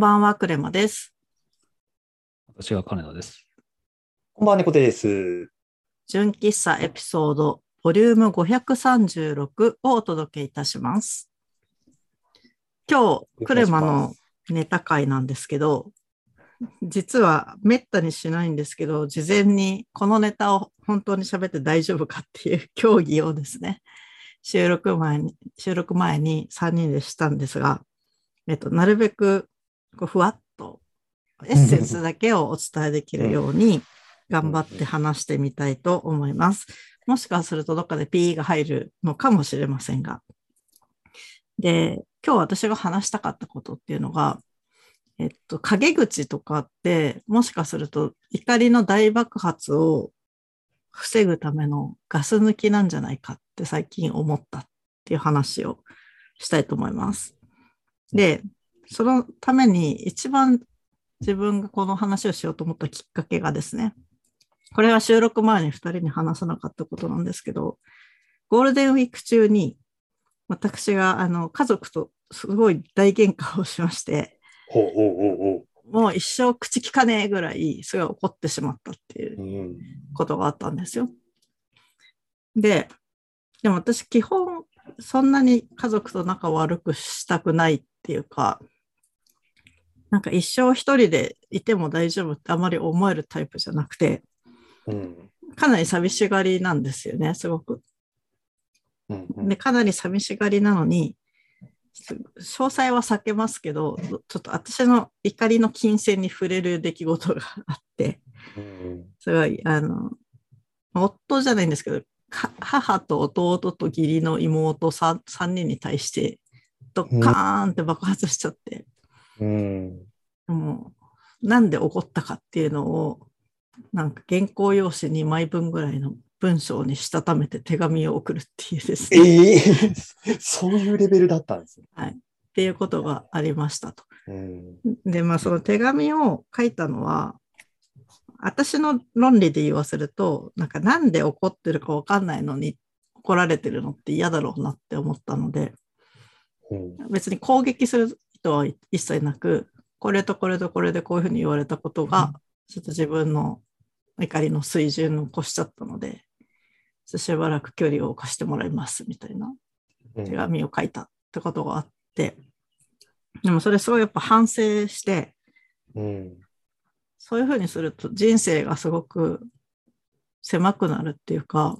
こんばんは、クレマです。私が金田です。こんばんは、猫手です。純喫茶エピソード、ボリューム536をお届けいたします。今日、クレマのネタ会なんですけど、実はめったにしないんですけど、事前にこのネタを本当に喋って大丈夫かっていう 協議をですね、収録前に、収録前に3人でしたんですが、えっと、なるべくこうふわっとエッセンスだけをお伝えできるように頑張って話してみたいと思います。もしかするとどっかで P が入るのかもしれませんが。で、今日私が話したかったことっていうのが、えっと、陰口とかって、もしかすると怒りの大爆発を防ぐためのガス抜きなんじゃないかって最近思ったっていう話をしたいと思います。で、そのために一番自分がこの話をしようと思ったきっかけがですね、これは収録前に2人に話さなかったことなんですけど、ゴールデンウィーク中に私があの家族とすごい大喧嘩をしまして、ほうほうほうほもう一生口聞かねえぐらいすごい怒ってしまったっていう。ことがあったんですよ。で、でも私基本そんなに家族と仲悪くしたくないっていうか、なんか一生一人でいても大丈夫ってあまり思えるタイプじゃなくて、うん。かなり寂しがりなんですよね、すごく。うん。うんで、かなり寂しがりなのに、す詳細は避けますけど、ちょっと私の怒りの金銭に触れる出来事があって、うん。すごい、あの、夫じゃないんですけど、か母と弟と義理の妹 3, 三人に対して、ドッカーンって爆発しちゃって、うん。もう、なんで怒ったかっていうのを、なんか原稿用紙2枚分ぐらいの文章にしたためて手紙を送るっていうですね、ええそういうレベルだったんですね。っていうことがありましたと。うん。で、まあ、その手紙を書いたのは、私の論理で言わせると、なんかなんで怒ってるかわかんないのに怒られてるのって嫌だろうなって思ったので、うん。別に攻撃する意図は一切なく、これとこれとこれでこういうふうに言われたことが、ちょっと自分の怒りの水準を越しちゃったので、しばらく距離を置かしてもらいますみたいなうん手紙を書いたってことがあって、でもそれすごいやっぱ反省して、うん。そういうふうにすると人生がすごく狭くなるっていうか、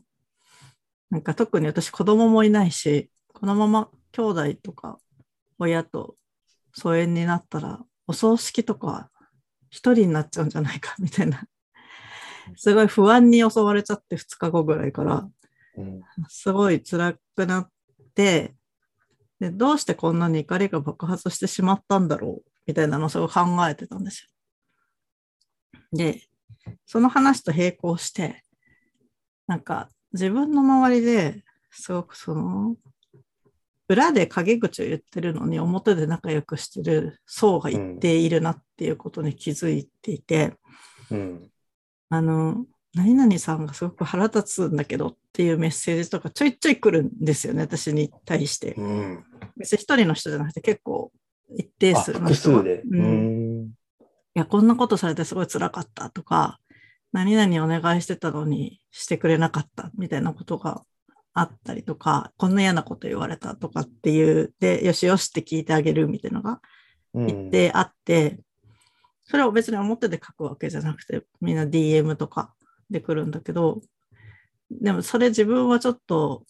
なんか特に私子供もいないし、このまま兄弟とか親と疎遠になったら、お葬式とか一人になっちゃうんじゃないかみたいな、すごい不安に襲われちゃって2日後ぐらいから、うん。すごい辛くなって、でどうしてこんなに怒りが爆発してしまったんだろうみたいなのをすごい考えてたんですよ。で、その話と並行して、なんか自分の周りですごくその、裏で陰口を言ってるのに表で仲良くしてる層が一定いるなっていうことに気づいていて、うん。あの、何々さんがすごく腹立つんだけどっていうメッセージとかちょいちょい来るんですよね、私に対して。うん。別に一人の人じゃなくて結構一定あ、数の複人で。ううんん。いや、こんなことされてすごい辛かったとか、何々お願いしてたのにしてくれなかったみたいなことがあったりとか、こんな嫌なこと言われたとかっていう、で、よしよしって聞いてあげるみたいなのがうん。一定あって、それを別に表で書くわけじゃなくて、みんな DM とかで来るんだけど、でもそれ自分はちょっと、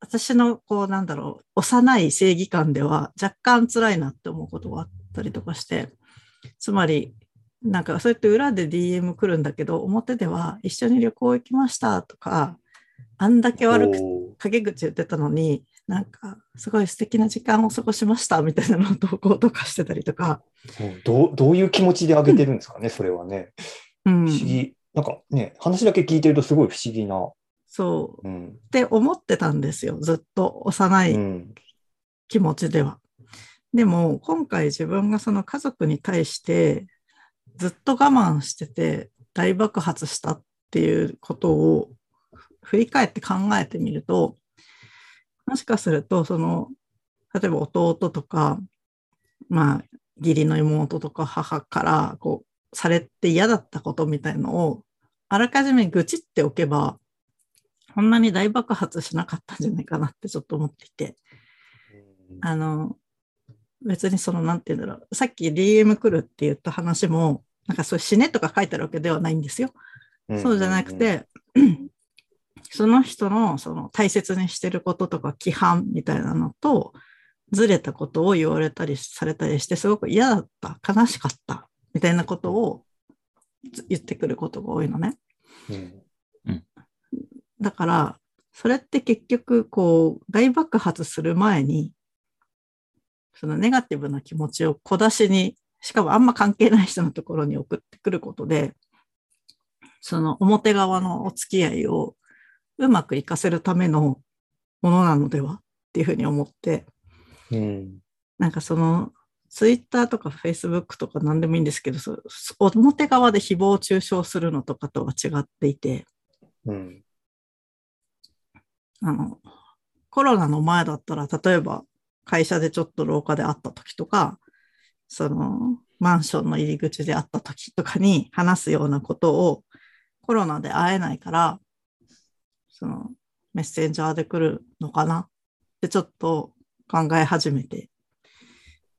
私のこうなんだろう、幼い正義感では若干辛いなって思うことがあったりとかして、つまり、なんかそうやって裏で DM 来るんだけど、表では一緒に旅行行きましたとか、あんだけ悪く陰口言ってたのに、なんかすごい素敵な時間を過ごしましたみたいなのを投稿とかしてたりとか、うんどう、どういう気持ちであげてるんですかね、それはね。うん不思議。なんかね、話だけ聞いてるとすごい不思議な。そううん。って思ってたんですよ、ずっと幼いうん。気持ちでは。でも今回自分がその家族に対してずっと我慢してて大爆発したっていうことを振り返って考えてみると、もしかするとその例えば弟とかまあ、義理の妹とか母から、こう、されて嫌だったことみたいのを、あらかじめ愚痴っておけば、こんなに大爆発しなかったんじゃないかなってちょっと思っていて、あの、別にその、なんて言うんだろう、さっき DM 来るって言った話も、なんかそういう死ねとか書いてあるわけではないんですよ。そうじゃなく、て、その人のその大切にしてることとか規範みたいなのと、ずれたことを言われたりされたりして、すごく嫌だった、悲しかった、みたいなことを言ってくることが多いのね。うんだから、それって結局、こう、大爆発する前に、そのネガティブな気持ちを小出しに、しかもあんま関係ない人のところに送ってくることで、その表側のお付き合いをうまく活かせるためのものなのでは？っていうふうに思って、うんなんかその、ツイッターとかフェイスブックとか何でもいいんですけど、表側で誹謗中傷するのとかとは違っていて、うんあの、コロナの前だったら、例えば会社でちょっと廊下で会った時とか、そのマンションの入り口で会った時とかに話すようなことをコロナで会えないから、そのメッセンジャーで来るのかな？ってちょっと考え始めて。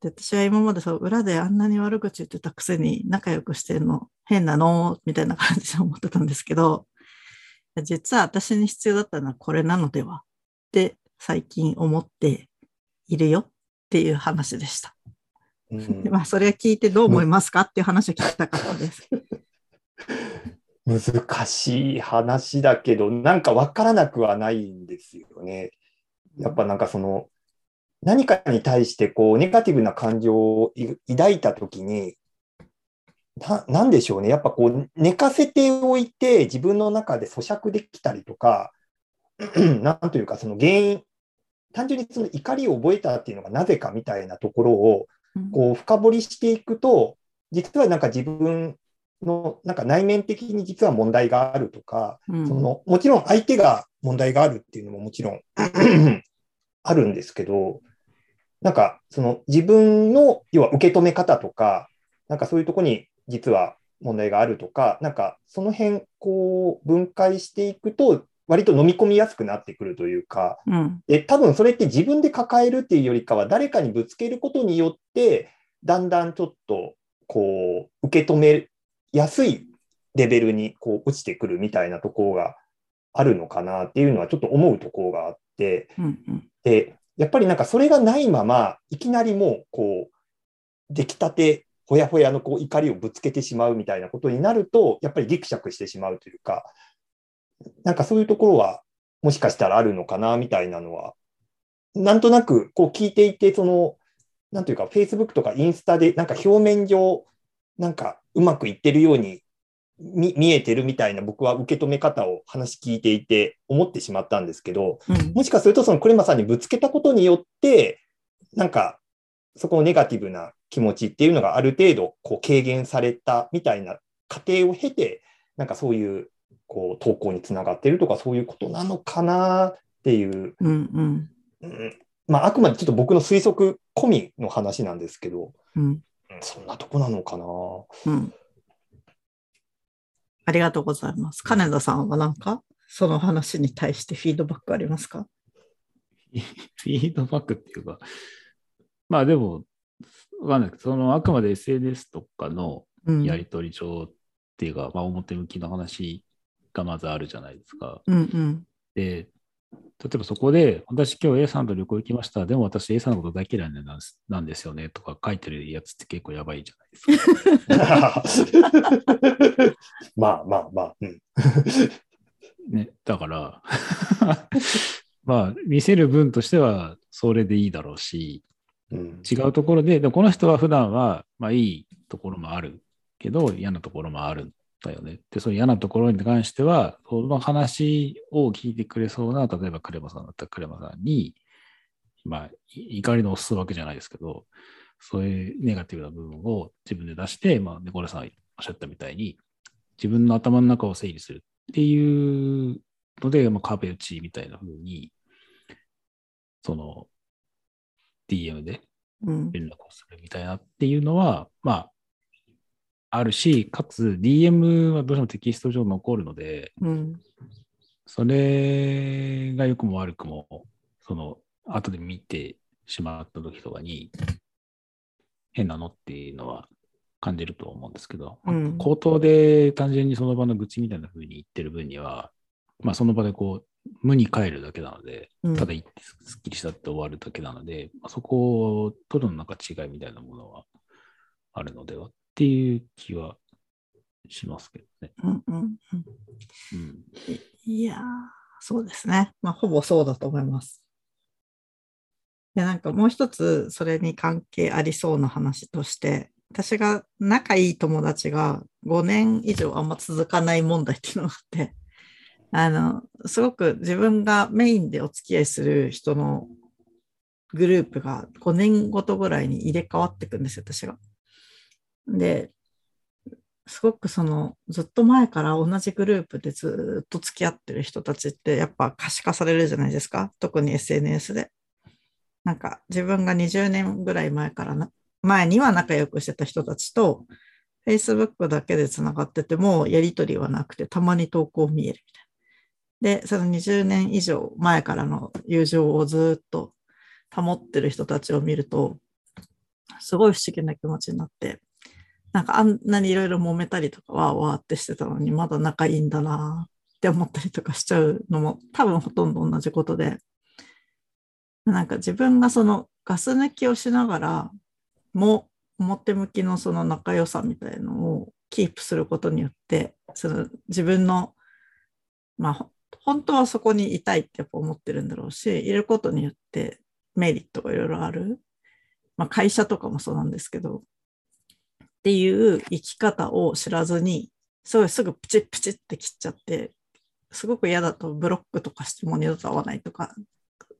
で私は今までそう裏であんなに悪口言ってたくせに仲良くしてるの変なの？みたいな感じで思ってたんですけど、実は私に必要だったのはこれなのでは？って最近思っているよっていう話でした。うんで まあそれを聞いてどう思いますか？っていう話を聞きたかったです。難しい話だけど、なんか分からなくはないんですよね。やっぱなんかその、何かに対してこう、ネガティブな感情をい抱いたときに、な、なんでしょうね。やっぱこう、寝かせておいて、自分の中で咀嚼できたりとか、なんというか、その原因、単純にその怒りを覚えたっていうのがなぜかみたいなところを、うんこう深掘りしていくと、実はなんか自分のなんか内面的に実は問題があるとか、うん。そのもちろん相手が問題があるっていうのももちろん あるんですけど、なんかその自分の要は受け止め方とか、なんかそういうところに実は問題があるとか、なんかその辺こう分解していくと、割と飲み込みやすくなってくるというか、うん。で、多分それって自分で抱えるっていうよりかは、誰かにぶつけることによって、だんだんちょっと、こう、受け止めやすいレベルに、こう、落ちてくるみたいなところがあるのかなっていうのは、ちょっと思うところがあって、うんうん。で、やっぱりなんかそれがないまま、いきなりもう、こう、出来たて、ほやほやのこう怒りをぶつけてしまうみたいなことになると、やっぱりギクシャクしてしまうというか、なんかそういうところは、もしかしたらあるのかなみたいなのは、なんとなくこう聞いていて、その、なんというか、Facebook とかインスタで、なんか表面上、なんかうまくいってるように見見えてるみたいな僕は受け止め方を話聞いていて思ってしまったんですけど、うん。もしかするとそのクレマさんにぶつけたことによって、なんかそこのネガティブな気持ちっていうのがある程度こう軽減されたみたいな過程を経て、なんかそういうこう投稿につながってるとかそういうことなのかなっていう、うんうん。うん。まああくまでちょっと僕の推測込みの話なんですけど、うんうんそんなとこなのかな。うん。ありがとうございます。金田さんはなんかその話に対してフィードバックありますか？フィードバックっていうか、まあでも、わかんない。けど、そのあくまで SNS とかのうん。やり取り上っていうか、まあ表向きの話がまずあるじゃないですか。うんうん。で、例えばそこで、私今日 A さんと旅行行きました。でも私 A さんのこと大嫌いなんですなんですよねとか書いてるやつって結構やばいじゃないですか。まあまあまあ、うん。ね、だから、まあ見せる分としてはそれでいいだろうし、うん違うところで、でもこの人は普段は、まあいいところもあるけど、嫌なところもあるんだよね。で、その嫌なところに関しては、その話を聞いてくれそうな、例えばクレマさんだったらクレマさんに、まあ、い怒りの押すわけじゃないですけど、そういうネガティブな部分を自分で出して、まあ、ネコレさんおっしゃったみたいに、自分の頭の中を整理するっていうので、まあ、壁打ちみたいな風に、その、DM でうん。連絡をするみたいなっていうのは、まあ、あるし、かつ DM はどうしてもテキスト上残るので、うん。それが良くも悪くも、その、後で見てしまった時とかに、変なのっていうのは感じると思うんですけど、うん口頭で単純にその場の愚痴みたいな風に言ってる分には、まあその場でこう、無に帰るだけなので、うんただ言ってすっきりしたって終わるだけなので、まあそことのなんか違いみたいなものはあるのではっていう気はしますけどね。うん。うん。うん。いやー、そうですね。まあ、ほぼそうだと思います。で、なんかもう一つ、それに関係ありそうな話として、私が仲いい友達が5年以上あんま続かない問題っていうのがあって、あの、すごく自分がメインでお付き合いする人のグループが5年ごとぐらいに入れ替わっていくんですよ、私が。で、すごくそのずっと前から同じグループでずっと付き合ってる人たちってやっぱ可視化されるじゃないですか？特に SNS で。なんか自分が20年ぐらい前からな、前には仲良くしてた人たちと Facebook だけでつながっててもやりとりはなくてたまに投稿見えるみたいな。で、その20年以上前からの友情をずっと保ってる人たちを見ると、すごい不思議な気持ちになって、なんかあんなにいろいろ揉めたりとかはわーってしてたのに、まだ仲いいんだなって思ったりとかしちゃうのも多分ほとんど同じことで、なんか自分がそのガス抜きをしながらも表向きのその仲良さみたいのをキープすることによって、その自分の、まあ本当はそこにいたいってやっぱ思ってるんだろうし、いることによってメリットがいろいろある。まあ会社とかもそうなんですけど、っていう生き方を知らずに、すごいすぐプチプチって切っちゃって、すごく嫌だとブロックとかしても二度と会わないとか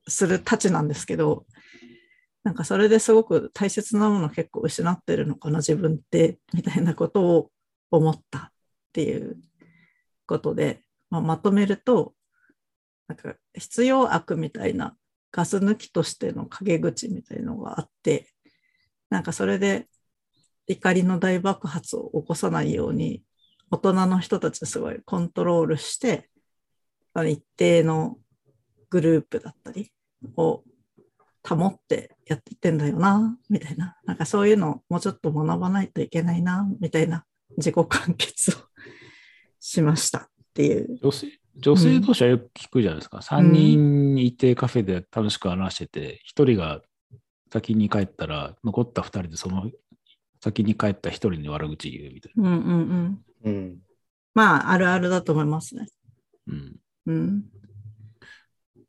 するたちなんですけど、なんかそれですごく大切なもの結構失ってるのかな、自分って、みたいなことを思ったっていうことで、まあ、まとめると、なんか必要悪みたいなガス抜きとしての陰口みたいのがあって、なんかそれで怒りの大爆発を起こさないように、大人の人たちすごいコントロールして、一定のグループだったりを保ってやっていってんだよな、みたいな。なんかそういうのをもうちょっと学ばないといけないな、みたいな自己完結をしましたっていう。女性女性同士はよく聞くじゃないですか。3人いてカフェで楽しく話してて、1人が先に帰ったら、残った2人でその先に帰った1人に悪口言うみたいな。うんうんうん。うん。まあ、あるあるだと思いますね。うん。うん。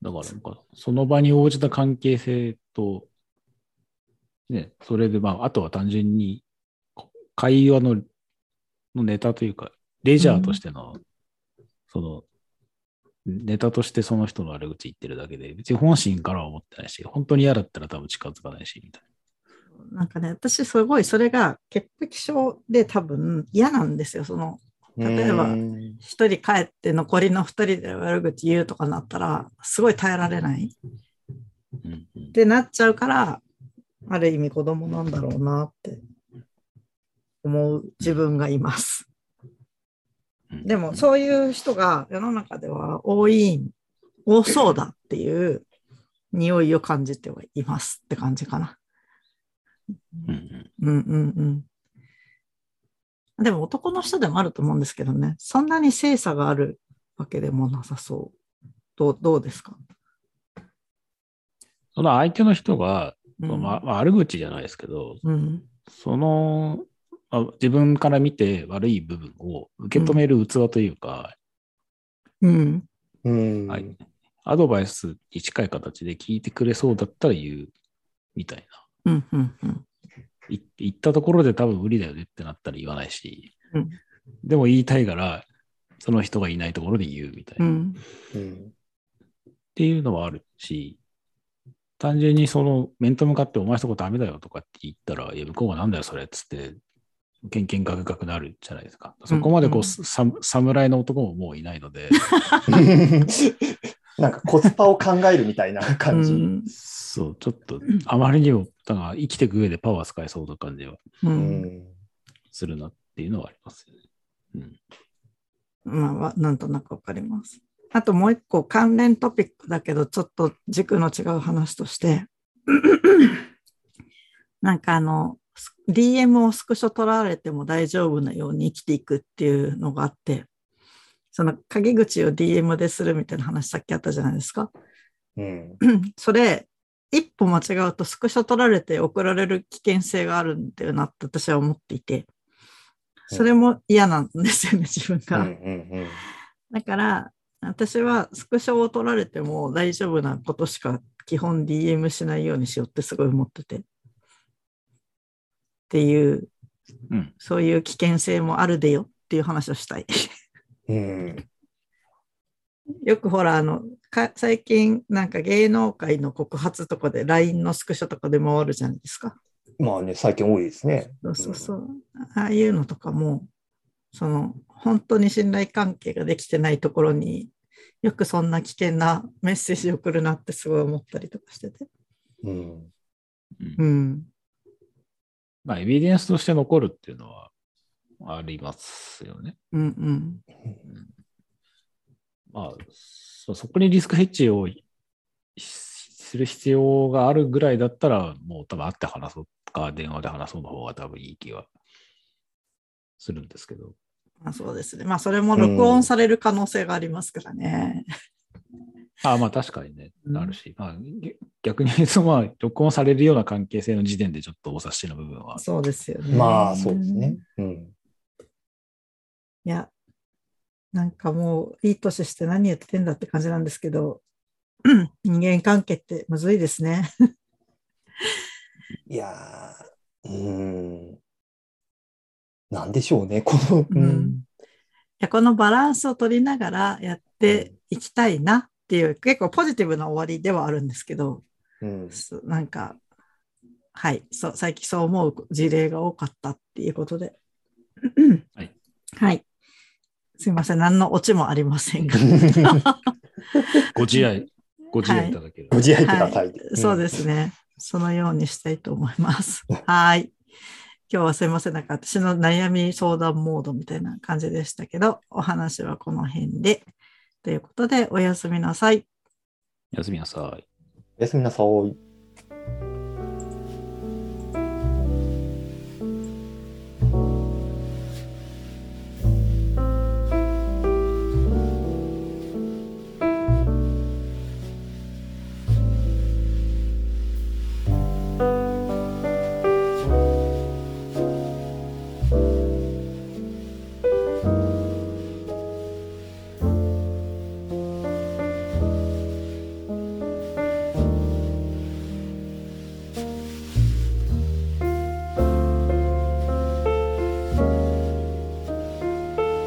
だからなんか、その場に応じた関係性と、ね、それでまあ、あとは単純に、こ会話ののネタというか、レジャーとしての、その、ネタとしてその人の悪口言ってるだけで、別に本心からは思ってないし、本当に嫌だったら多分近づかないし、みたいなんかね、私すごいそれが潔癖症で多分嫌なんですよ。その、例えばうん一人帰って残りの二人で悪口言うとかなったら、すごい耐えられないってなっちゃうから、ある意味子供なんだろうなって思う自分がいます。うんでもそういう人が世の中では多い、多そうだっていう匂いを感じてはいますって感じかな。うんうんうんうんうん。でも男の人でもあると思うんですけどね、そんなに精査があるわけでもなさそう。どうどうですか、その相手の人が、うんまあ、まあ悪口じゃないですけど、うんその、まあ自分から見て悪い部分を受け止める器というか、うんうん。はいアドバイスに近い形で聞いてくれそうだったら言うみたいな。うんうんうん。い言ったところで多分無理だよねってなったら言わないし、うん。でも言いたいから、その人がいないところで言うみたいうな。っん。うんていうのはあるし、単純にその面と向かってお前そこダメだよとかって言ったら、いや、向こうはなんだよそれっつって、けんけんがくがくなるじゃないですか。そこまでこう、うんさ侍の男ももういないので、なんかコスパを考えるみたいな感じ。うん。そう、ちょっとあまりにもだから生きていく上でパワー使えそうな感じは。するなっていうのはありますよね。うん。まあわ、なんとなくわかります。あともう一個関連トピックだけど、ちょっと軸の違う話として、なんかあの、ス DM をスクショ取られても大丈夫なように生きていくっていうのがあって、その鍵口を DM でするみたいな話さっきあったじゃないですか。うん。それ、一歩間違うとスクショ取られて送られる危険性があるんだよなって私は思っていて、それも嫌なんですよね、自分うん。が。うん。だから、私はスクショを取られても大丈夫なことしか基本 DM しないようにしようってすごい思ってて。っていう、うん。そういう危険性もあるでよっていう話をしたい。うん。よくほら、あの、か最近なんか芸能界の告発とかで LINE のスクショとかで回るじゃないですか。まあね、最近多いですね。そうそうそう。ああいうのとかも、その、本当に信頼関係ができてないところによくそんな危険なメッセージ送るなってすごい思ったりとかしてて。うん。うんうん。まあ、エビデンスとして残るっていうのはありますよね。うんうん。まあ、そそこにリスクヘッジをしする必要があるぐらいだったら、もう多分会って話そうか、電話で話そうの方が多分いい気はするんですけど。まあそうですね。まあそれも録音される可能性がありますからね。あまあ確かにね、うんあるし、まあげ逆に言うと、まあ、録音されるような関係性の時点でちょっとお察しの部分は。そうですよね。まあ、そうですね。。うん。いや、なんかもういい年して何言ってんだって感じなんですけど、人間関係ってむずいですね。いやー、うーん。なんでしょうね、この、うんいやこのバランスを取りながらやっていきたいなっていう、結構ポジティブな終わりではあるんですけど、うん。すなんか、はい、そう、最近そう思う事例が多かったっていうことで。はい。はい。すいません、何のオチもありませんが。ご自愛、ご自愛いただける。ご自愛ください。はい、そうですね。そのようにしたいと思います。はい。今日はすいません。なんか私の悩み相談モードみたいな感じでしたけど、お話はこの辺で。ということで、おやすみなさい。おやすみなさい。おやすみなさい。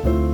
Bye.